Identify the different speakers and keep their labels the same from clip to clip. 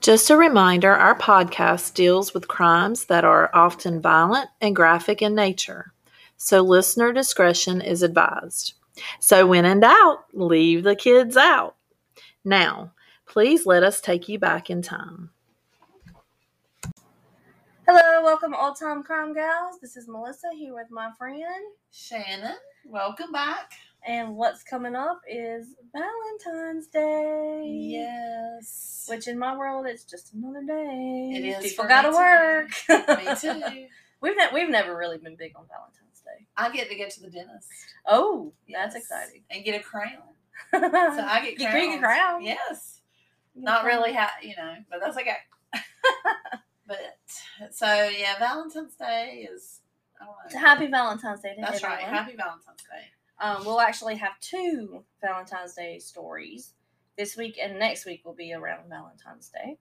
Speaker 1: Just a reminder our podcast deals with crimes that are often violent and graphic in nature, so listener discretion is advised. So, when in doubt, leave the kids out. Now, please let us take you back in time.
Speaker 2: Hello, welcome Old Time Crime Gals. This is Melissa here with my friend.
Speaker 3: Shannon, welcome back.
Speaker 2: And what's coming up is Valentine's Day.
Speaker 3: Yes.
Speaker 2: Which in my world it's just another day.
Speaker 3: It is
Speaker 2: People gotta work.
Speaker 3: Me too.
Speaker 2: we've ne- we've never really been big on Valentine's Day.
Speaker 3: I get to go to the dentist.
Speaker 2: Oh, that's exciting.
Speaker 3: And get a crown.
Speaker 2: so
Speaker 3: I get
Speaker 2: You get a crown?
Speaker 3: Yes.
Speaker 2: Get
Speaker 3: Not
Speaker 2: crown.
Speaker 3: really, ha- you know, but that's okay. but so yeah, Valentine's Day is. I don't know.
Speaker 2: It's happy Valentine's Day to
Speaker 3: That's right. Happy Valentine's Day.
Speaker 2: Um, we'll actually have two Valentine's Day stories. This week and next week will be around Valentine's Day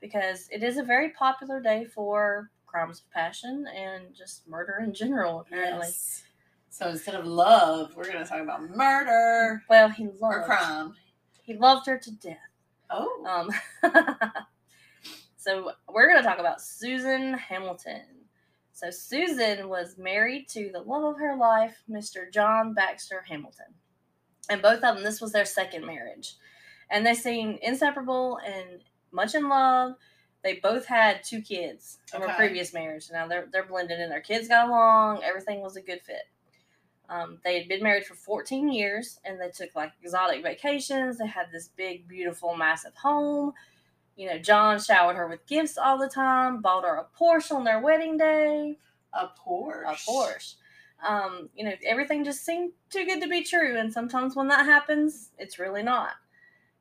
Speaker 2: because it is a very popular day for crimes of passion and just murder in general, apparently.
Speaker 3: Yes. So instead of love, we're going to talk about murder
Speaker 2: Well, he
Speaker 3: or
Speaker 2: loved
Speaker 3: crime.
Speaker 2: he loved her to death.
Speaker 3: Oh.
Speaker 2: Um, so we're going to talk about Susan Hamilton. So Susan was married to the love of her life, Mr. John Baxter Hamilton. And both of them, this was their second marriage. And they seemed inseparable and much in love. They both had two kids from a previous marriage. Now they're they're blended in. Their kids got along. Everything was a good fit. Um, they had been married for 14 years, and they took like exotic vacations. They had this big, beautiful, massive home. You know, John showered her with gifts all the time. Bought her a Porsche on their wedding day.
Speaker 3: A Porsche.
Speaker 2: A Porsche. Um, you know, everything just seemed too good to be true. And sometimes when that happens, it's really not.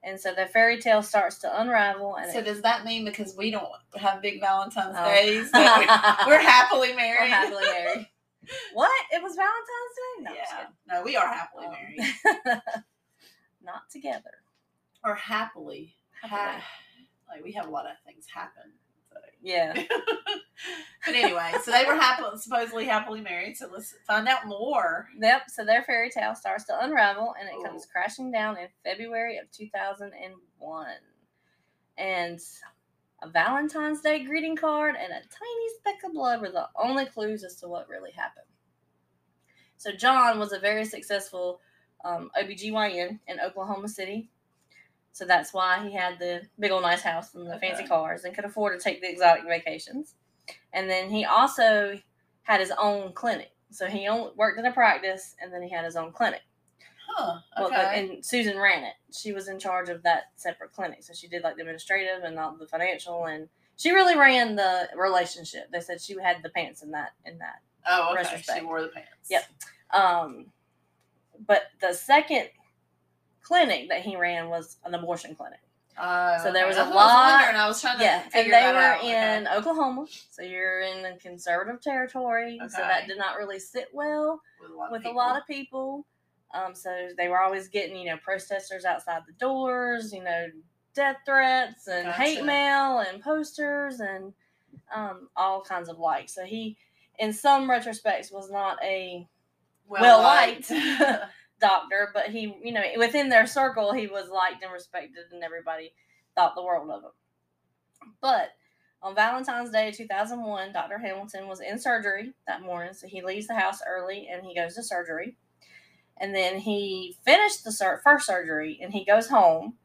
Speaker 2: And so the fairy tale starts to unravel. And
Speaker 3: So
Speaker 2: it-
Speaker 3: does that mean because we don't have big Valentine's
Speaker 2: Oh.
Speaker 3: days we're happily married?
Speaker 2: We're happily married. what? It was Valentine's Day? No,
Speaker 3: yeah. No, we are happily
Speaker 2: Um,
Speaker 3: married.
Speaker 2: not together.
Speaker 3: Or happily. Ha-
Speaker 2: Happily.
Speaker 3: Like we have a lot of things happen. So.
Speaker 2: Yeah.
Speaker 3: but anyway, so they were happy, supposedly happily married. So let's find out more.
Speaker 2: Yep. So their fairy tale starts to unravel and it comes
Speaker 3: Oh.
Speaker 2: crashing down in February of 2001. And a Valentine's Day greeting card and a tiny speck of blood were the only clues as to what really happened. So John was a very successful um, OBGYN in Oklahoma City. So that's why he had the big old nice house and the fancy cars and could afford to take the exotic vacations. And then he also had his own clinic. So he only worked in a practice and then he had his own clinic.
Speaker 3: Huh. Okay.
Speaker 2: but, and Susan ran it. She was in charge of that separate clinic. So she did like the administrative and all the financial and she really ran the relationship. They said she had the pants in that in that.
Speaker 3: oh, okay.
Speaker 2: retrospect.
Speaker 3: She wore the pants.
Speaker 2: Yep. Um but the second clinic that he ran was an abortion clinic.
Speaker 3: Oh,
Speaker 2: So there was a
Speaker 3: That's what I was
Speaker 2: lot-
Speaker 3: wondering. I was trying to
Speaker 2: Yeah, and they were
Speaker 3: out. Okay.
Speaker 2: in Oklahoma, so you're in the conservative territory. So that did not really sit well
Speaker 3: with a lot of
Speaker 2: a lot of people. Um, so they were always getting, you know, protesters outside the doors, you know, death threats and hate mail and posters and um, all kinds of like. So he, in some retrospects, was not a well liked doctor, but he, you know, within their circle, he was liked and respected, and everybody thought the world of him. But on Valentine's Day 2001, Dr. Hamilton was in surgery that morning, so he leaves the house early and he goes to surgery. And then he finished the sur- first surgery and he goes home.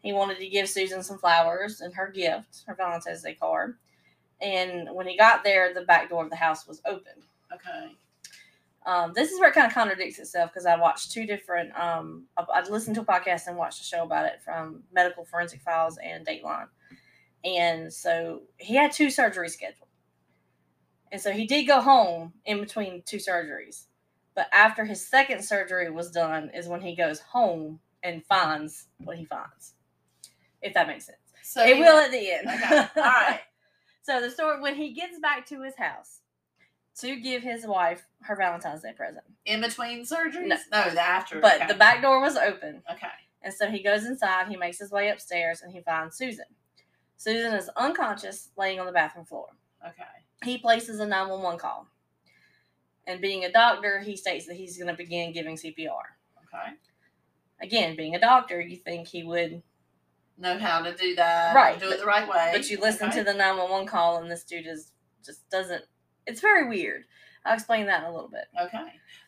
Speaker 2: He wanted to give Susan some flowers and her gift, her Valentine's Day card. And when he got there, the back door of the house was open.
Speaker 3: okay.
Speaker 2: Um, this is where it kind of contradicts itself because I watched two different. Um, I, I listened to a podcast and watched a show about it from Medical Forensic Files and Dateline, and so he had two surgeries scheduled, and so he did go home in between two surgeries, but after his second surgery was done is when he goes home and finds what he finds, if that makes sense.
Speaker 3: So
Speaker 2: it will at the end.
Speaker 3: Okay. All right.
Speaker 2: So the story when he gets back to his house to give his wife her Valentine's Day present.
Speaker 3: In between surgeries?
Speaker 2: No.
Speaker 3: No, the after.
Speaker 2: But
Speaker 3: okay.
Speaker 2: the back door was open.
Speaker 3: Okay.
Speaker 2: And so he goes inside, he makes his way upstairs, and he finds Susan. Susan is unconscious, laying on the bathroom floor.
Speaker 3: Okay.
Speaker 2: He places a 911 call. And being a doctor, he states that he's going to begin giving CPR.
Speaker 3: Okay.
Speaker 2: Again, being a doctor, you think he would
Speaker 3: know how to do that.
Speaker 2: Right,
Speaker 3: Do
Speaker 2: but-
Speaker 3: it the right way.
Speaker 2: But you listen
Speaker 3: Okay.
Speaker 2: to the 911 call, and this dude is just doesn't. It's very weird. I'll explain that in a little bit.
Speaker 3: Okay.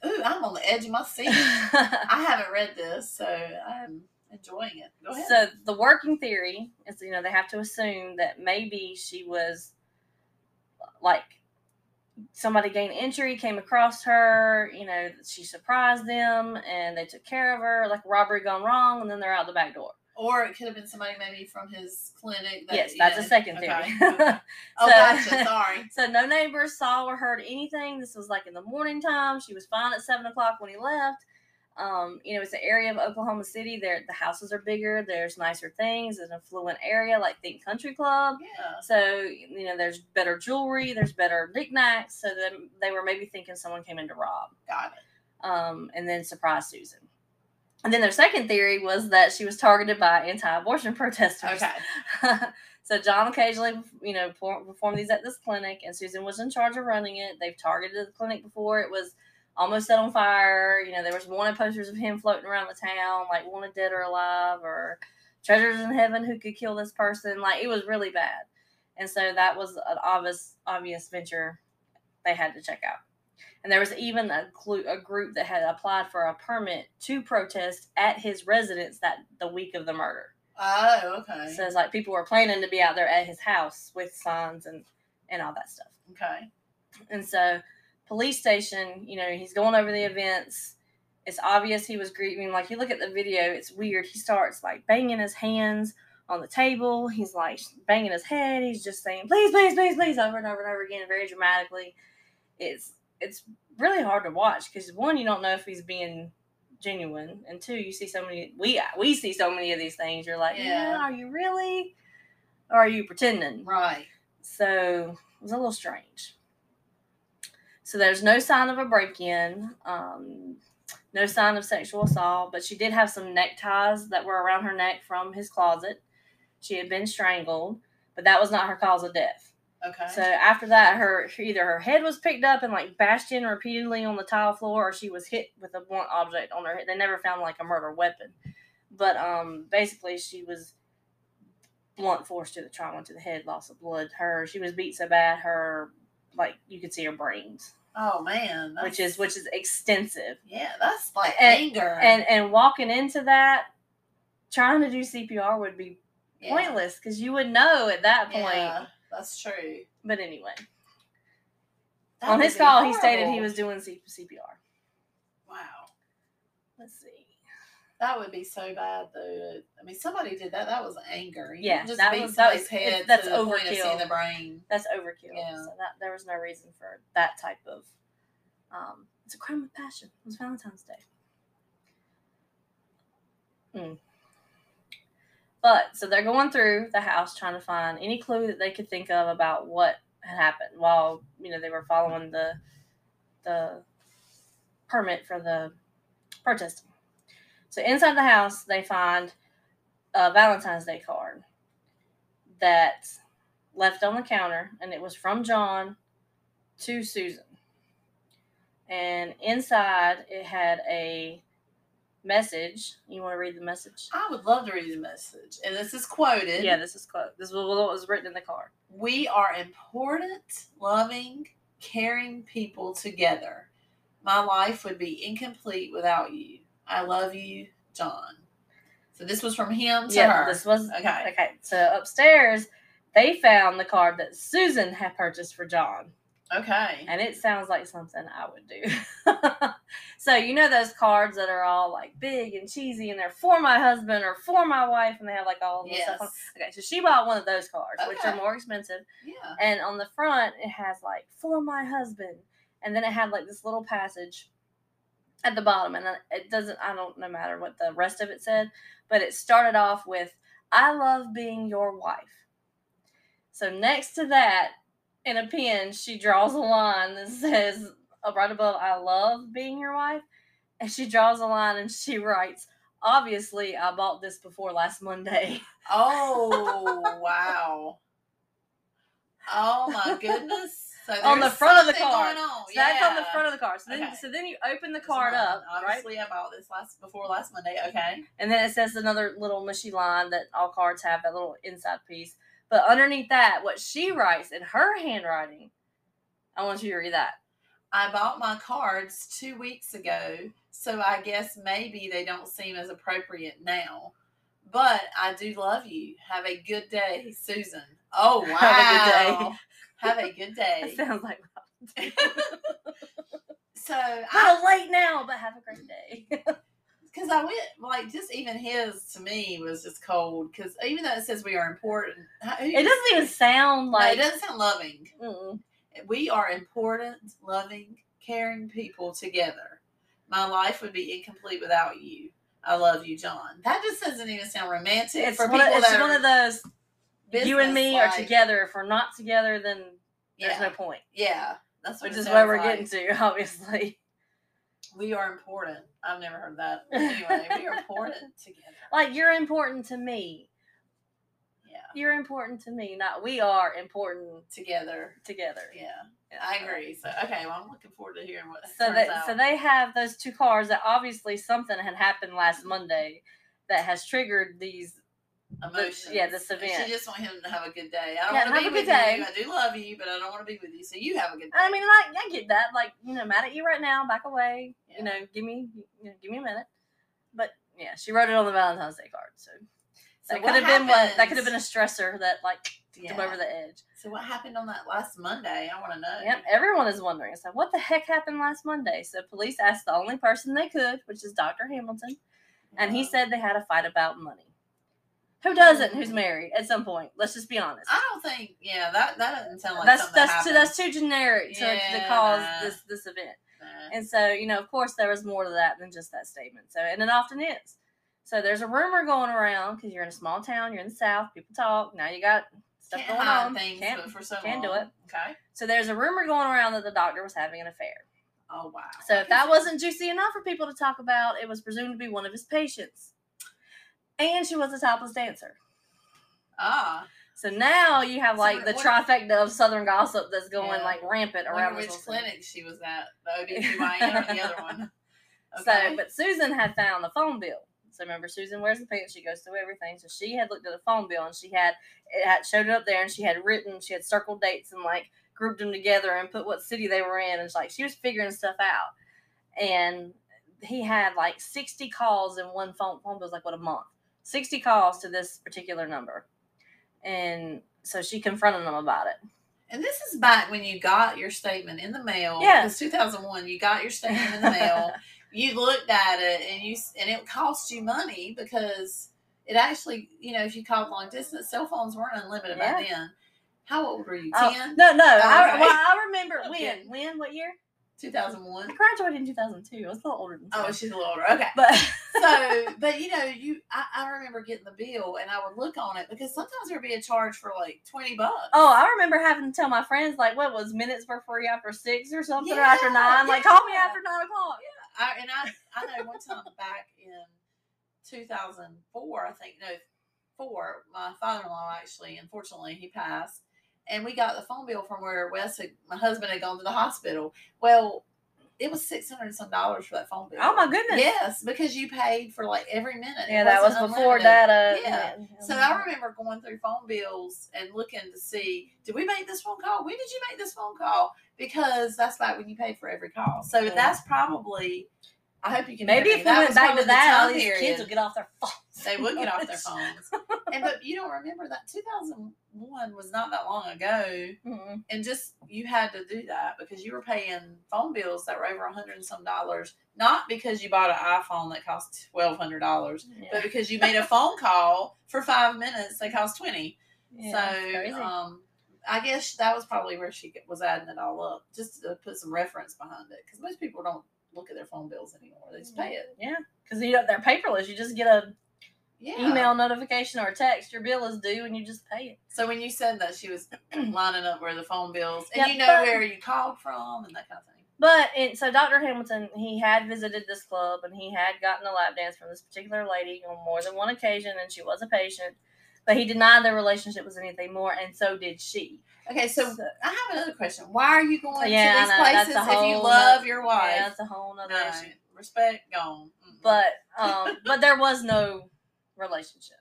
Speaker 3: Ooh, I'm on the edge of my seat. I haven't read this, so I'm enjoying it. Go ahead.
Speaker 2: So the working theory is, you know, they have to assume that maybe she was like somebody gained entry, came across her, you know, she surprised them and they took care of her, like robbery gone wrong, and then they're out the back door.
Speaker 3: Or it could have been somebody maybe from his clinic. That,
Speaker 2: yes, that's a second theory.
Speaker 3: Okay. Oh,
Speaker 2: So-
Speaker 3: gotcha. Sorry.
Speaker 2: So no neighbors saw or heard anything. This was like in the morning time. She was fine at seven o'clock when he left. Um, you know, it's an area of Oklahoma City. There, the houses are bigger. There's nicer things. It's an affluent area, like Think Country Club.
Speaker 3: Yeah.
Speaker 2: So you know, there's better jewelry. There's better knickknacks. So then they were maybe thinking someone came in to rob.
Speaker 3: Got it.
Speaker 2: Um, and then surprise Susan. And then their second theory was that she was targeted by anti-abortion protesters.
Speaker 3: Okay.
Speaker 2: so John occasionally, you know, performed these at this clinic, and Susan was in charge of running it. They've targeted the clinic before; it was almost set on fire. You know, there was wanted posters of him floating around the town, like wanted dead or alive, or treasures in heaven who could kill this person. Like it was really bad, and so that was an obvious, obvious venture they had to check out. And there was even a, a group that had applied for a permit to protest at his residence that the week of the murder.
Speaker 3: Oh, okay.
Speaker 2: So it's like people were planning to be out there at his house with signs and and all that stuff.
Speaker 3: okay.
Speaker 2: And so, police station, you know, he's going over the events. It's obvious he was grieving. Like you look at the video, it's weird. He starts like banging his hands on the table. He's like banging his head. He's just saying, "Please, please, please, please," over and over and over again, very dramatically. It's it's really hard to watch because one, you don't know if he's being genuine, and two, you see so many. We we see so many of these things. You're like,
Speaker 3: Yeah.
Speaker 2: yeah, are you really, or are you pretending?
Speaker 3: Right.
Speaker 2: So it was a little strange. So there's no sign of a break in, um, no sign of sexual assault, but she did have some neckties that were around her neck from his closet. She had been strangled, but that was not her cause of death.
Speaker 3: Okay.
Speaker 2: So after that, her either her head was picked up and like bashed in repeatedly on the tile floor, or she was hit with a blunt object on her head. They never found like a murder weapon, but um, basically she was blunt force to the trauma to the head, loss of blood. Her she was beat so bad, her like you could see her brains,
Speaker 3: oh man. That's,
Speaker 2: which is which is extensive.
Speaker 3: yeah, that's like
Speaker 2: And-
Speaker 3: anger.
Speaker 2: And and walking into that, trying to do CPR would be
Speaker 3: Yeah.
Speaker 2: pointless because you would know at that point.
Speaker 3: Yeah, that's true.
Speaker 2: But anyway.
Speaker 3: That
Speaker 2: On his call, he stated he was doing C- CPR.
Speaker 3: Wow.
Speaker 2: Let's see.
Speaker 3: That would be so bad, though. I mean, somebody did that. That was anger. You
Speaker 2: Yeah,
Speaker 3: just
Speaker 2: that
Speaker 3: beat
Speaker 2: was- that was-
Speaker 3: head
Speaker 2: that's
Speaker 3: to the point of
Speaker 2: overkill.
Speaker 3: the brain.
Speaker 2: That's overkill.
Speaker 3: Yeah.
Speaker 2: So that there was no reason for that type of. Um, it's a crime of passion. It was Valentine's Day. Mm. But so they're going through the house trying to find any clue that they could think of about what had happened while you know they were following the the permit for the protesting. So inside the house, they find a Valentine's Day card that left on the counter, and it was from John to Susan. And inside, it had a message. You want to read the message?
Speaker 3: I would love to read the message. And this is quoted.
Speaker 2: Yeah, this is quote. This was what was written in the card.
Speaker 3: We are important, loving, caring people together. My life would be incomplete without you. I love you, John. So this was from him to
Speaker 2: yeah,
Speaker 3: her.
Speaker 2: this was
Speaker 3: Okay.
Speaker 2: Okay, so upstairs, they found the card that Susan had purchased for John.
Speaker 3: Okay.
Speaker 2: and it sounds like something I would do. so you know those cards that are all like big and cheesy, and they're for my husband or for my wife, and they have like all this
Speaker 3: Yes.
Speaker 2: stuff on. Okay, so she bought one of those cards, which are more expensive,
Speaker 3: Yeah.
Speaker 2: and on the front it has like for my husband, and then it had like this little passage at the bottom, and it doesn't. I don't no matter what the rest of it said, but it started off with "I love being your wife." So next to that, in a pen, she draws a line that says uh, right above "I love being your wife," and she draws a line and she writes, "Obviously, I bought this before last Monday."
Speaker 3: Oh wow. Oh my goodness. So
Speaker 2: on the front of the card. So that's on the front of the card. So then,
Speaker 3: Okay.
Speaker 2: so then you open the card
Speaker 3: one,
Speaker 2: up, right?
Speaker 3: Obviously, I bought this last before last Monday. Okay.
Speaker 2: And then it says another little mushy line that all cards have that little inside piece. But underneath that, what she writes in her handwriting, I want you to read that.
Speaker 3: I bought my cards two weeks ago, so I guess maybe they don't seem as appropriate now. But I do love you. Have a good day, Susan. Oh wow.
Speaker 2: Have a good day.
Speaker 3: Have a good day.
Speaker 2: sounds like
Speaker 3: so
Speaker 2: a
Speaker 3: I
Speaker 2: little late now, but have a great day.
Speaker 3: because I went like just even his to me was just cold because even though it says we are important,
Speaker 2: it doesn't even sound
Speaker 3: like
Speaker 2: like.
Speaker 3: it doesn't sound loving.
Speaker 2: Mm-mm.
Speaker 3: We are important, loving, caring people together. My life would be incomplete without you. I love you, John. That just doesn't even sound romantic
Speaker 2: It's,
Speaker 3: for
Speaker 2: one
Speaker 3: people
Speaker 2: of, it's one of those. You and me are together. If we're not together, then there's
Speaker 3: Yeah,
Speaker 2: no point.
Speaker 3: yeah, that's what
Speaker 2: Which
Speaker 3: it
Speaker 2: is where we're
Speaker 3: like.
Speaker 2: getting to, obviously.
Speaker 3: We are important. I've never heard that. Anyway, we are important together.
Speaker 2: Like you're important to me.
Speaker 3: Yeah,
Speaker 2: You're important to me. Not we are important
Speaker 3: together.
Speaker 2: together.
Speaker 3: Yeah, I agree. So okay, well, I'm looking forward to hearing what.
Speaker 2: So they
Speaker 3: out.
Speaker 2: so they have those two cars that obviously something had happened last Monday that has triggered these.
Speaker 3: Emotions.
Speaker 2: yeah, this
Speaker 3: And
Speaker 2: event.
Speaker 3: She just want him to have a good day. I don't
Speaker 2: Yeah,
Speaker 3: want to be
Speaker 2: a
Speaker 3: with
Speaker 2: good day.
Speaker 3: you. I do love you, but I don't want to be with you. So you have a good day.
Speaker 2: I mean, I, I get that. Like you know, mad at you right now. Back away.
Speaker 3: Yeah.
Speaker 2: You know, give me you know, give me a minute. But yeah, she wrote it on the Valentine's Day card. So,
Speaker 3: So
Speaker 2: that could have been what that could have been a stressor that like took
Speaker 3: Yeah.
Speaker 2: them over the edge.
Speaker 3: So what happened on that last Monday? I want to know.
Speaker 2: Yep, everyone is wondering. So, what the heck happened last Monday? So, police asked the only person they could, which is Dr. Hamilton, and he said they had a fight about money. Who doesn't? Who's married at some point? Let's just be honest.
Speaker 3: I don't think. Yeah, that that doesn't sound like
Speaker 2: that's that's
Speaker 3: that
Speaker 2: too, that's too generic to, to cause this this event. And so, you know, of course, there was more to that than just that statement. So, and it often is. So, there's a rumor going around because you're in a small town, you're in the South, people talk. Now you got stuff
Speaker 3: Can't
Speaker 2: going on.
Speaker 3: things
Speaker 2: Can't-
Speaker 3: for so
Speaker 2: can't do it.
Speaker 3: Okay.
Speaker 2: so, there's a rumor going around that the doctor was having an affair.
Speaker 3: Oh wow.
Speaker 2: So if that wasn't juicy enough for people to talk about, it was presumed to be one of his patients. And she was a topless dancer.
Speaker 3: ah,
Speaker 2: So now you have
Speaker 3: So
Speaker 2: like the
Speaker 3: what-
Speaker 2: trifecta of Southern gossip that's going
Speaker 3: Yeah.
Speaker 2: like rampant around
Speaker 3: which
Speaker 2: this whole thing.
Speaker 3: clinic she was at, the OBGYN or the other one.
Speaker 2: So, but Susan had found the phone bill. So remember, Susan wears the pants. She goes through everything. So she had looked at the phone bill and she had it had showed it up there, and she had written, she had circled dates and like grouped them together and put what city they were in, and it's like she was figuring stuff out. And he had like sixty calls in one phone phone bill was like what a month, sixty calls to this particular number, and so she confronted them about it.
Speaker 3: And this is back when you got your statement in the mail.
Speaker 2: Yeah.
Speaker 3: Because 2001, you got your statement in the mail. you looked at it and you and it cost you money because it actually, you know, if you called long distance, cell phones weren't unlimited back then. How old were you?
Speaker 2: Oh,
Speaker 3: 10?
Speaker 2: no, no, oh, I,
Speaker 3: okay.
Speaker 2: well, I remember
Speaker 3: Okay.
Speaker 2: when, when, what year?
Speaker 3: 2001.
Speaker 2: I graduated in two thousand two. I was a little older than
Speaker 3: Oh, she's a little older. Okay.
Speaker 2: but
Speaker 3: so, but you know, you I, I remember getting the bill and I would look on it because sometimes there'd be a charge for like 20 bucks.
Speaker 2: Oh, I remember having to tell my friends like, what was minutes were free after six or something or after nine? Like, call me after nine o'clock. Yeah.
Speaker 3: I, and I, I know one time back in 2004, I think, no, four, my father in law actually, unfortunately, he passed. And we got the phone bill from where Wes, had, my husband, had gone to the hospital. Well, it was six hundred some dollars for that phone bill.
Speaker 2: Oh my goodness.
Speaker 3: Yes, because you paid for like every minute.
Speaker 2: Yeah, that was before
Speaker 3: unlimited.
Speaker 2: data.
Speaker 3: Uh, yeah. So I remember going through phone bills and looking to see, did we make this phone call? When did you make this phone call? Because that's like when you pay for every call. So
Speaker 2: Yeah.
Speaker 3: that's probably. I hope you can.
Speaker 2: Maybe
Speaker 3: hear
Speaker 2: if
Speaker 3: me.
Speaker 2: we
Speaker 3: That
Speaker 2: went
Speaker 3: was
Speaker 2: back
Speaker 3: probably
Speaker 2: to
Speaker 3: the
Speaker 2: that, all these
Speaker 3: period.
Speaker 2: kids would get off their phones.
Speaker 3: They would get off their phones. and but you don't remember that 2001 was not that long ago,
Speaker 2: Mhm.
Speaker 3: and just you had to do that because you were paying phone bills that were over a hundred and some dollars, not because you bought an iPhone that cost twelve hundred dollars,
Speaker 2: Yeah.
Speaker 3: but because you made a phone call for five minutes that cost twenty.
Speaker 2: Yeah,
Speaker 3: so um, I guess that was probably where she was adding it all up, just to put some reference behind it, because most people don't look at their phone bills anymore; they just pay it. Mm-hmm.
Speaker 2: Yeah, because you know they're paperless. You just get a
Speaker 3: Yeah.
Speaker 2: email notification or a text. Your bill is due, and you just pay it.
Speaker 3: So when you said that, she was lining up where the phone bills, and
Speaker 2: Yeah,
Speaker 3: you know
Speaker 2: but-
Speaker 3: where you called from and that kind of thing.
Speaker 2: But it, so Dr. Hamilton, he had visited this club and he had gotten a lap dance from this particular lady on more than one occasion, and she was a patient. But he denied their relationship was anything more, and so did she.
Speaker 3: Okay, so
Speaker 2: So-
Speaker 3: I have another question. Why are you going
Speaker 2: Yeah,
Speaker 3: to these
Speaker 2: know,
Speaker 3: places if you love your
Speaker 2: Yeah,
Speaker 3: wife?
Speaker 2: that's a whole nother
Speaker 3: no,
Speaker 2: issue.
Speaker 3: respect gone. Mm-mm.
Speaker 2: But um, but there was no relationship.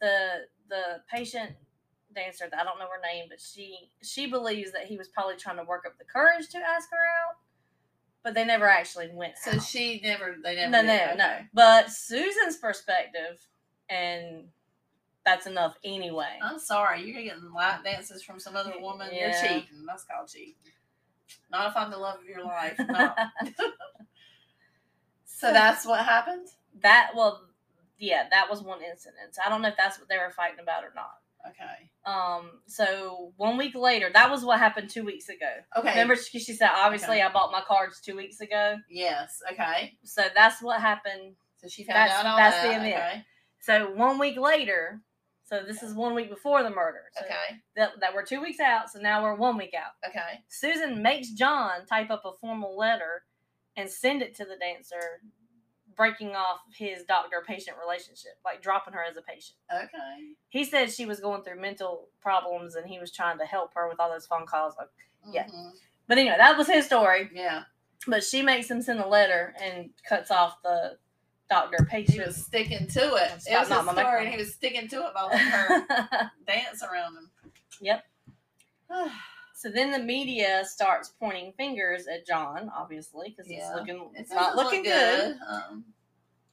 Speaker 2: The the patient dancer, I don't know her name, but she she believes that he was probably trying to work up the courage to ask her out, but they never actually went.
Speaker 3: so
Speaker 2: out.
Speaker 3: she never. They never.
Speaker 2: no no no. But Susan's perspective, and that's enough anyway.
Speaker 3: I'm sorry, you're getting lap dances from some other woman. You're cheating. That's called cheating. Not if I'm the love of your life. No. so that's what happened.
Speaker 2: that well, yeah, that was one incident. I don't know if that's what they were fighting about or not.
Speaker 3: Okay.
Speaker 2: Um, so one week later, that was what happened two weeks ago.
Speaker 3: Okay.
Speaker 2: Remember, she, she said, obviously,
Speaker 3: Okay.
Speaker 2: I bought my cards two weeks ago.
Speaker 3: Yes. Okay.
Speaker 2: So that's what happened.
Speaker 3: So she found
Speaker 2: That's-
Speaker 3: out all
Speaker 2: that's
Speaker 3: that.
Speaker 2: the event.
Speaker 3: Okay.
Speaker 2: So one week later, so this is one week before the murder. So
Speaker 3: Okay.
Speaker 2: that, that we're two weeks out. So now we're one week out.
Speaker 3: Okay.
Speaker 2: Susan makes John type up a formal letter and send it to the dancer, breaking off his doctor patient relationship, like dropping her as a patient.
Speaker 3: Okay.
Speaker 2: He said she was going through mental problems and he was trying to help her with all those phone calls. Like, Yeah.
Speaker 3: Mhm.
Speaker 2: But anyway, that was his story.
Speaker 3: Yeah.
Speaker 2: But she makes him send a letter and cuts off the doctor patient.
Speaker 3: He was sticking to it. It was
Speaker 2: my
Speaker 3: story, and he was sticking to it by letting her dance around him.
Speaker 2: Yep. so then the media starts pointing fingers at John, obviously, because
Speaker 3: Yeah.
Speaker 2: it's looking it's not
Speaker 3: look
Speaker 2: looking good.
Speaker 3: Um,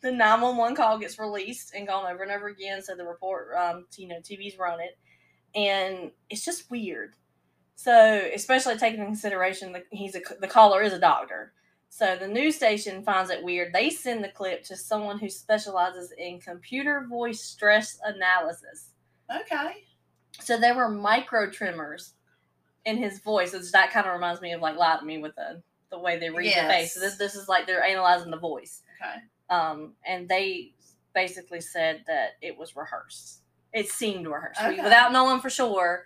Speaker 2: The 911 call gets released and gone over and over again. So the report, um, you know, TV's run it, and it's just weird. So especially taking into consideration that he's a the caller is a doctor. So the news station finds it weird. They send the clip to someone who specializes in computer voice stress analysis.
Speaker 3: okay.
Speaker 2: So there were micro tremors in his voice. Which that kind of reminds me of like Lie to Me with the the way they read the face. So this this is like they're analyzing the voice.
Speaker 3: Okay.
Speaker 2: Um, and they basically said that it was rehearsed. It seemed rehearsed.
Speaker 3: Okay.
Speaker 2: Without knowing for sure,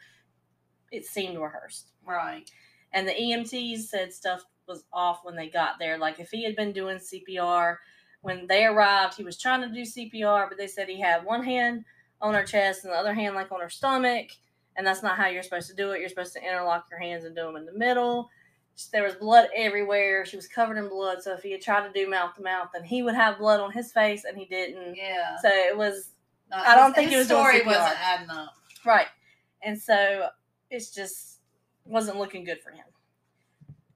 Speaker 2: it seemed rehearsed.
Speaker 3: Right.
Speaker 2: And the EMTs said stuff was off when they got there. Like if he had been doing CPR when they arrived, he was trying to do CPR, but they said he had one hand on her chest and the other hand like on her stomach. And that's not how you're supposed to do it. You're supposed to interlock your hands and do them in the middle. There was blood everywhere. She was covered in blood. So if he had tried to do mouth to mouth, then he would have blood on his face, and he didn't.
Speaker 3: Yeah.
Speaker 2: So it was
Speaker 3: Not-
Speaker 2: I don't
Speaker 3: his-
Speaker 2: think he
Speaker 3: his
Speaker 2: was doing
Speaker 3: story
Speaker 2: CPR.
Speaker 3: wasn't adding up.
Speaker 2: Right. And so it's just wasn't looking good for him.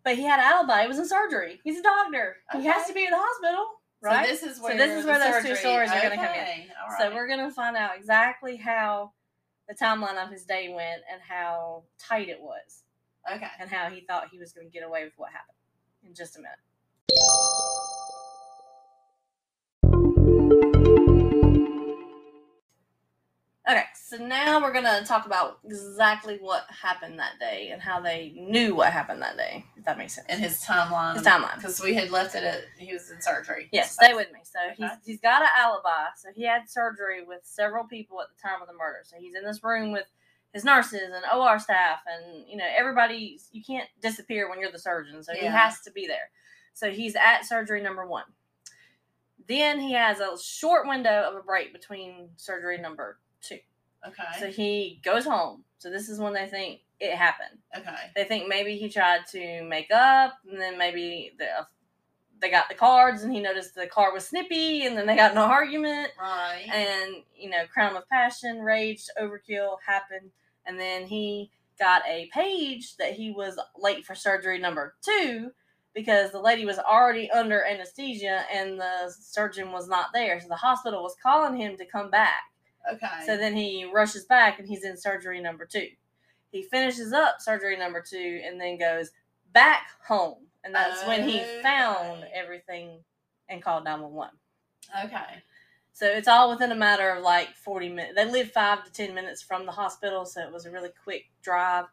Speaker 2: But he had an alibi. He was in surgery. He's a doctor. He has to be in the hospital. Right.
Speaker 3: So this is
Speaker 2: So
Speaker 3: where
Speaker 2: this is where those two
Speaker 3: surgery-
Speaker 2: stories are gonna come in.
Speaker 3: Okay, all
Speaker 2: So we're gonna find out exactly how the timeline of his day went and how tight it was
Speaker 3: okay.
Speaker 2: and how he thought he was gonna get away with what happened in just a minute. Okay, so now we're gonna talk about exactly what happened that day and how they knew what happened that day. If that makes sense.
Speaker 3: And his timeline.
Speaker 2: His timeline.
Speaker 3: Because we had left it at he was in surgery.
Speaker 2: Yes, stay with me. So he's he's got an alibi. So he had surgery with several people at the time of the murder. So he's in this room with his nurses and OR staff and you know everybody. You can't disappear when you're the surgeon, so he has to be there. So he's at surgery number one. Then he has a short window of a break between surgery number two.
Speaker 3: Okay.
Speaker 2: So he goes home. So this is when they think it happened.
Speaker 3: okay.
Speaker 2: They think maybe he tried to make up, and then maybe the, uh, they got the cards, and he noticed the card was snippy, and then they got in an argument,
Speaker 3: Right.
Speaker 2: and you know, crime of passion, rage, overkill happened, and then he got a page that he was late for surgery number two because the lady was already under anesthesia and the surgeon was not there, so the hospital was calling him to come back.
Speaker 3: Okay.
Speaker 2: So then he rushes back and he's in surgery number two. He finishes up surgery number two and then goes back home. And that's when he found everything and called 911.
Speaker 3: okay.
Speaker 2: So it's all within a matter of like 40 minutes. They live five to 10 minutes from the hospital, so it was a really quick drive.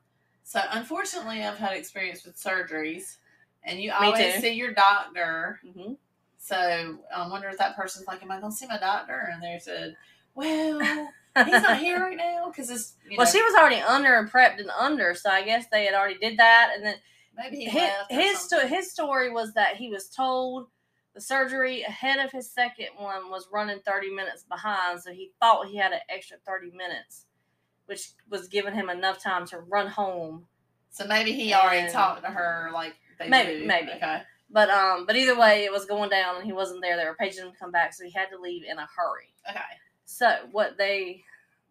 Speaker 3: So unfortunately, I've had experience with surgeries, and you
Speaker 2: Me
Speaker 3: always
Speaker 2: too.
Speaker 3: see your doctor.
Speaker 2: hmm
Speaker 3: So I wonder if that person's like, "Am I going to see my doctor?" And they said, "Well, he's not here right now because it's you
Speaker 2: Well,
Speaker 3: know,
Speaker 2: she was already under and prepped and under, so I guess they had already did that. And then
Speaker 3: maybe he
Speaker 2: his
Speaker 3: left." or
Speaker 2: his, sto- his story was that he was told The surgery ahead of his second one was running 30 minutes behind, so he thought he had an extra 30 minutes, which was giving him enough time to run home.
Speaker 3: So maybe he already
Speaker 2: And-
Speaker 3: talked to her like
Speaker 2: Maybe,
Speaker 3: do.
Speaker 2: maybe.
Speaker 3: Okay.
Speaker 2: But um, but either way, it was going down, and he wasn't there. They were paging him to come back, so he had to leave in a hurry.
Speaker 3: Okay.
Speaker 2: So what they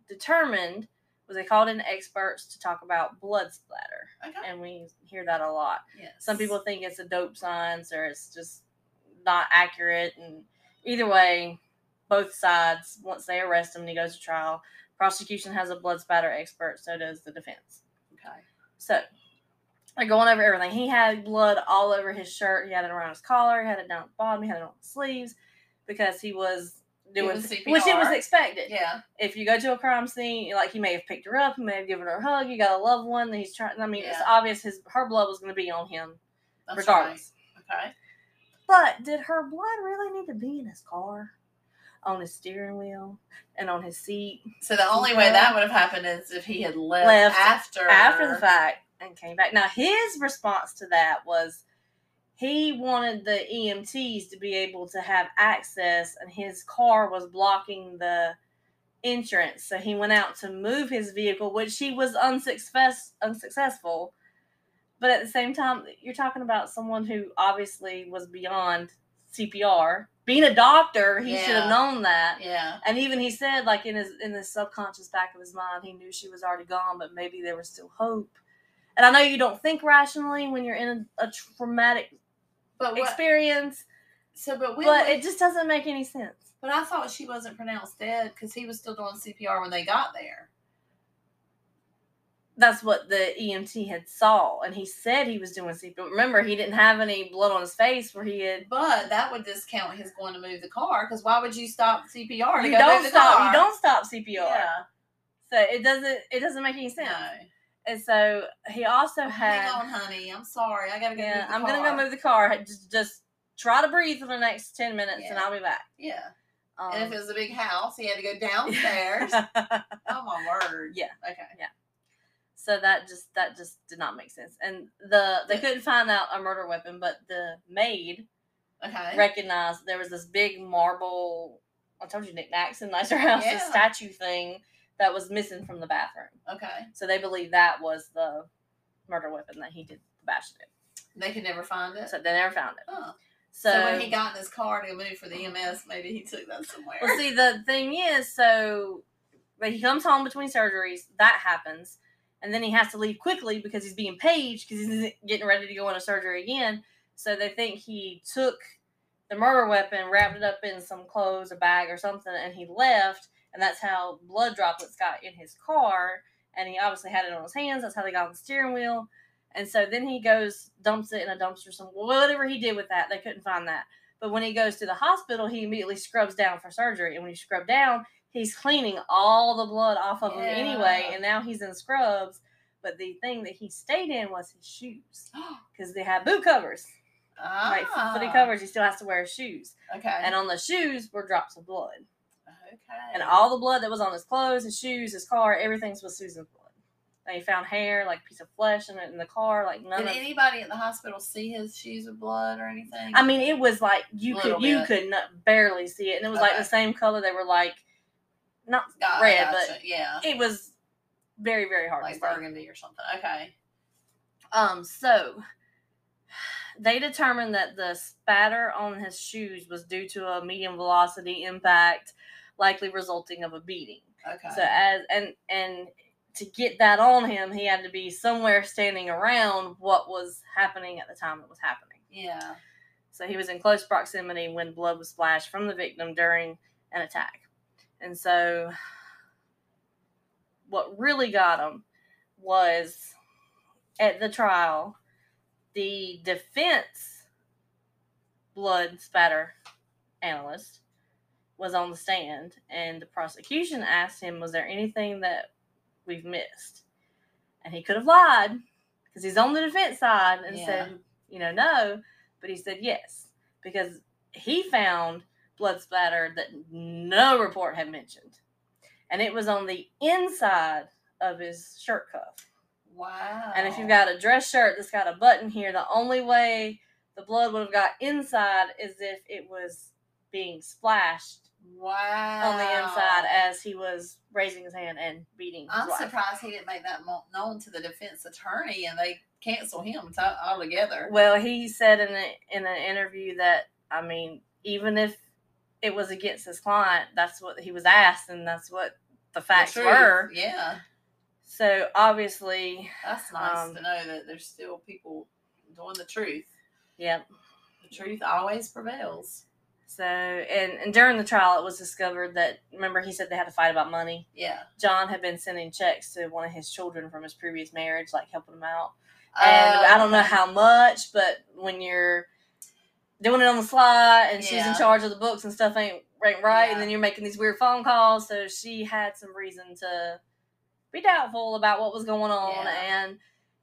Speaker 2: determined was they called in experts to talk about blood splatter,
Speaker 3: Okay.
Speaker 2: and we hear that a lot.
Speaker 3: Yes.
Speaker 2: Some people think it's a dope science or it's just not accurate. And either way, both sides, once they arrest him and he goes to trial, prosecution has a blood spatter expert, so does the defense.
Speaker 3: Okay.
Speaker 2: So they're going over everything. He had blood all over his shirt. He had it around his collar. He had it down at the bottom. He had it on his sleeves because he was doing, which it was expected.
Speaker 3: Yeah.
Speaker 2: If you go to a crime scene, like he may have picked her up, he may have given her a hug. You got a loved one. that He's trying. I mean, it's obvious his her blood was going to be on him
Speaker 3: That's
Speaker 2: regardless.
Speaker 3: Right. Okay.
Speaker 2: But did her blood really need to be in his car, on his steering wheel, and on his seat
Speaker 3: So the only way that would have happened is if he had left,
Speaker 2: Left
Speaker 3: after
Speaker 2: after the fact and came back? Now his response to that was he wanted the EMTs to be able to have access, and his car was blocking the entrance. So he went out to move his vehicle, which he was unsuccess unsuccessful. But at the same time, you're talking about someone who obviously was beyond CPR. Being a doctor, he should have known that.
Speaker 3: Yeah.
Speaker 2: And even he said, like in his in the subconscious back of his mind, he knew she was already gone, but maybe there was still hope. And I know you don't think rationally when you're in a, a traumatic
Speaker 3: But what,
Speaker 2: experience,
Speaker 3: so but when
Speaker 2: but
Speaker 3: was-
Speaker 2: it just doesn't make any sense.
Speaker 3: But I thought she wasn't pronounced dead because he was still doing CPR when they got there.
Speaker 2: That's what the EMT had saw, and he said he was doing CPR. Remember, he didn't have any blood on his face where he had.
Speaker 3: But that would discount his going to move the car because why would you stop CPR to
Speaker 2: You
Speaker 3: go
Speaker 2: don't stop.
Speaker 3: car?
Speaker 2: You don't stop CPR.
Speaker 3: Yeah.
Speaker 2: So it doesn't. It doesn't make any sense.
Speaker 3: No.
Speaker 2: And so he also had.
Speaker 3: Hang on, honey. I'm sorry. I gotta go.
Speaker 2: Yeah,
Speaker 3: move the
Speaker 2: I'm gonna go move the car. Just, just try to breathe for the next ten minutes, and I'll be back.
Speaker 3: Yeah.
Speaker 2: Um,
Speaker 3: and if it was a big house, he had to go downstairs. oh my word.
Speaker 2: Yeah.
Speaker 3: Okay. Yeah.
Speaker 2: So that just that just did not make sense. And the they couldn't find out a murder weapon, but the maid
Speaker 3: Okay.
Speaker 2: recognized there was this big marble. I told you knickknacks in nicer houses
Speaker 3: Yeah.
Speaker 2: statue thing that was missing from the bathroom.
Speaker 3: Okay.
Speaker 2: So they believe that was the murder weapon that he did the bash in.
Speaker 3: They could never find it.
Speaker 2: So they never found it.
Speaker 3: Oh.
Speaker 2: So,
Speaker 3: So, when he got in his car to move for the EMS, maybe he took that somewhere.
Speaker 2: Well, see, the thing is, so when he comes home between surgeries, that happens, and then he has to leave quickly because he's being paged because he's getting ready to go into surgery again. So they think he took the murder weapon, wrapped it up in some clothes, a bag, or something, and he left. And that's how blood droplets got in his car. And he obviously had it on his hands. That's how they got on the steering wheel. And so then he goes, dumps it in a dumpster, some whatever he did with that. They couldn't find that. But when he goes to the hospital, he immediately scrubs down for surgery. And when you scrub down, he's cleaning all the blood off of him anyway. And now he's in scrubs. But the thing that he stayed in was his shoes because they had boot covers,
Speaker 3: ah.
Speaker 2: like footy covers. He still has to wear shoes.
Speaker 3: Okay.
Speaker 2: And on the shoes were drops of blood.
Speaker 3: Okay.
Speaker 2: And all the blood that was on his clothes, his shoes, his car, everything was Susan's blood. They found hair, like a piece of flesh in it in the car, like none
Speaker 3: Did
Speaker 2: of
Speaker 3: anybody at the hospital see his shoes with blood or anything?
Speaker 2: I mean, it was like you could you could not barely see it, and it was like the same color. They were like not
Speaker 3: I
Speaker 2: red,
Speaker 3: gotcha.
Speaker 2: but
Speaker 3: yeah,
Speaker 2: it was very very hard
Speaker 3: like
Speaker 2: to see.
Speaker 3: burgundy or something. Okay.
Speaker 2: Um, so they determined that the spatter on his shoes was due to a medium velocity impact, likely resulting of a beating.
Speaker 3: Okay.
Speaker 2: So as and and to get that on him, he had to be somewhere standing around what was happening at the time it was happening.
Speaker 3: yeah.
Speaker 2: So he was in close proximity when blood was splashed from the victim during an attack. And so what really got him was at the trial, the defense blood spatter analyst was on the stand and the prosecution asked him, Was there anything that we've missed? And he could have lied because he's on the defense side and
Speaker 3: Yeah.
Speaker 2: said, you know, no. But he said yes because he found blood splatter that no report had mentioned. And it was on the inside of his shirt cuff.
Speaker 3: Wow.
Speaker 2: And if you've got a dress shirt that's got a button here, the only way the blood would have got inside is if it was being splashed
Speaker 3: Wow.
Speaker 2: on the inside as he was raising his hand and beating
Speaker 3: I'm
Speaker 2: wife.
Speaker 3: surprised he didn't make that known to the defense attorney and they cancel him to- altogether.
Speaker 2: Well, he said in a, in an interview that I mean, even if it was against his client, that's what he was asked, and that's what the
Speaker 3: The
Speaker 2: facts
Speaker 3: truth,
Speaker 2: were.
Speaker 3: Yeah.
Speaker 2: So obviously,
Speaker 3: That's nice
Speaker 2: Um,
Speaker 3: to know that there's still people doing the truth.
Speaker 2: yeah.
Speaker 3: The truth always prevails.
Speaker 2: So and and during the trial, it was discovered that remember he said they had to fight about money.
Speaker 3: Yeah.
Speaker 2: John had been sending checks to one of his children from his previous marriage, like helping him out. And
Speaker 3: Uh,
Speaker 2: I don't know how much, but when you're doing it on the sly and she's in charge of the books and stuff ain't ain't right,
Speaker 3: Yeah.
Speaker 2: and then you're making these weird phone calls, so she had some reason to be doubtful about what was going on,
Speaker 3: Yeah.
Speaker 2: and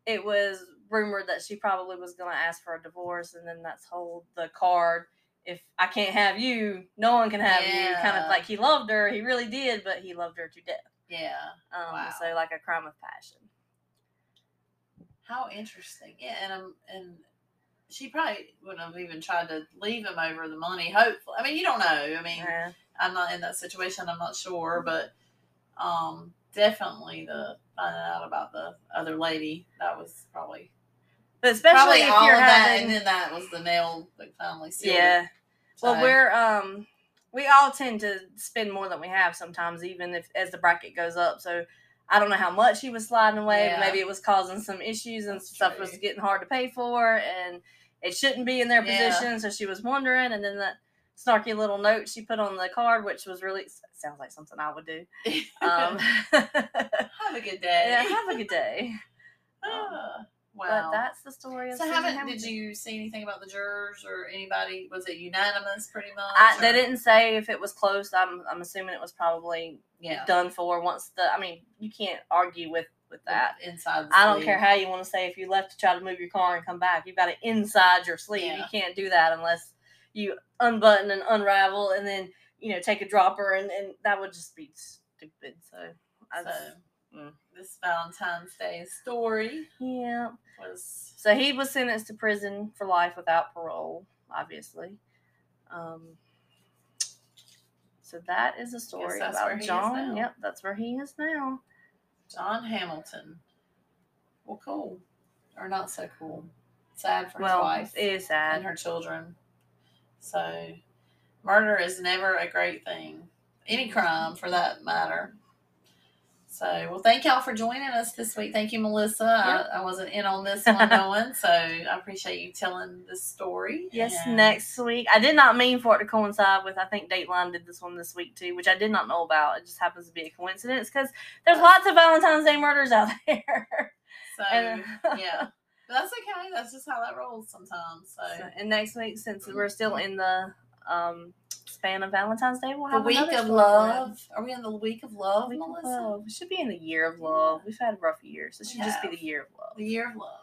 Speaker 2: it was rumored that she probably was going to ask for a divorce, and then that's hold the card. If I can't have you, no one can have you. Kind of like he loved her, he really did, but he loved her to death.
Speaker 3: Yeah.
Speaker 2: Um,
Speaker 3: Wow.
Speaker 2: So like a crime of passion.
Speaker 3: How interesting. Yeah, and um, and she probably wouldn't have even tried to leave him over the money. Hopefully, I mean, you don't know. I mean,
Speaker 2: Yeah.
Speaker 3: I'm not in that situation. I'm not sure, but um, definitely the finding out about the other lady that was probably
Speaker 2: But especially
Speaker 3: probably
Speaker 2: if
Speaker 3: all
Speaker 2: you're
Speaker 3: of that, and then that was the nail that finally sealed it.
Speaker 2: Yeah. Well,
Speaker 3: So,
Speaker 2: we're um, we all tend to spend more than we have sometimes, even if as the bracket goes up. So I don't know how much he was sliding away.
Speaker 3: Yeah.
Speaker 2: Maybe it was causing some issues and
Speaker 3: That's
Speaker 2: stuff
Speaker 3: true.
Speaker 2: was getting hard to pay for, and it shouldn't be in their
Speaker 3: Yeah.
Speaker 2: position. So she was wondering, and then that snarky little note she put on the card, which was really sounds like something I would do. Um,
Speaker 3: have a good day.
Speaker 2: yeah, have a good day.
Speaker 3: Ah,
Speaker 2: But that's the story of
Speaker 3: so haven't
Speaker 2: Hamilton.
Speaker 3: did you see anything about the jurors or anybody? Was it unanimous pretty much?
Speaker 2: I, they didn't say if it was close. I'm I'm assuming it was probably
Speaker 3: Yeah.
Speaker 2: done for once the. I mean, you can't argue with with that.
Speaker 3: inside. The
Speaker 2: I don't care how you want to say if you left to try to move your car and come back, you've got it inside your sleeve.
Speaker 3: Yeah.
Speaker 2: You can't do that unless you unbutton and unravel and then you know take a dropper and, and that would just be stupid. So, I,
Speaker 3: So
Speaker 2: mm.
Speaker 3: this Valentine's Day story
Speaker 2: yeah.
Speaker 3: Was
Speaker 2: So he was sentenced to prison for life without parole, obviously. Um, so that is a story about John. Yep, that's where he is now.
Speaker 3: John Hamilton. Well, cool or not so cool. Sad for
Speaker 2: well,
Speaker 3: his wife
Speaker 2: it is sad.
Speaker 3: and her children. So murder is never a great thing. Any crime for that matter. So, well, thank y'all for joining us this week. Thank you, Melissa. I, I wasn't in on this one knowing, so I appreciate you telling this story.
Speaker 2: Yes,
Speaker 3: And-
Speaker 2: next week. I did not mean for it to coincide with. I think Dateline did this one this week too, which I did not know about. It just happens to be a coincidence because there's lots of Valentine's Day murders out there.
Speaker 3: So,
Speaker 2: And-
Speaker 3: yeah. But that's okay. That's just how that rolls sometimes. So,
Speaker 2: So, and next week, since mm-hmm. we're still in the um, span of Valentine's Day, we'll have
Speaker 3: the
Speaker 2: week
Speaker 3: of love. Are we in the week of love,
Speaker 2: Week of
Speaker 3: Melissa?
Speaker 2: love. We should be in the year of love. We've had rough years. It
Speaker 3: We
Speaker 2: should just be the year of love.
Speaker 3: The year of love.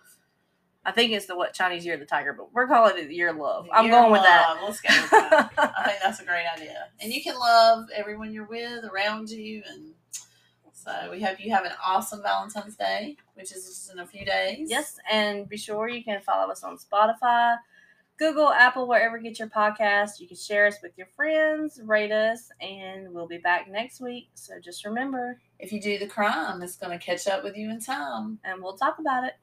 Speaker 2: I think it's the what Chinese year of the tiger, but we're calling it the year of love. I'm going
Speaker 3: of
Speaker 2: with that.
Speaker 3: Let's go with that. I think that's a great idea. And you can love everyone you're with around you. And so we hope you have an awesome Valentine's Day, which is just in a few days.
Speaker 2: Yes, and be sure you can follow us on Spotify, Google, Apple, wherever you get your podcast. You can share us with your friends, rate us, and we'll be back next week. So just remember,
Speaker 3: If you do the crime, it's going to catch up with you in time.
Speaker 2: and we'll talk about it.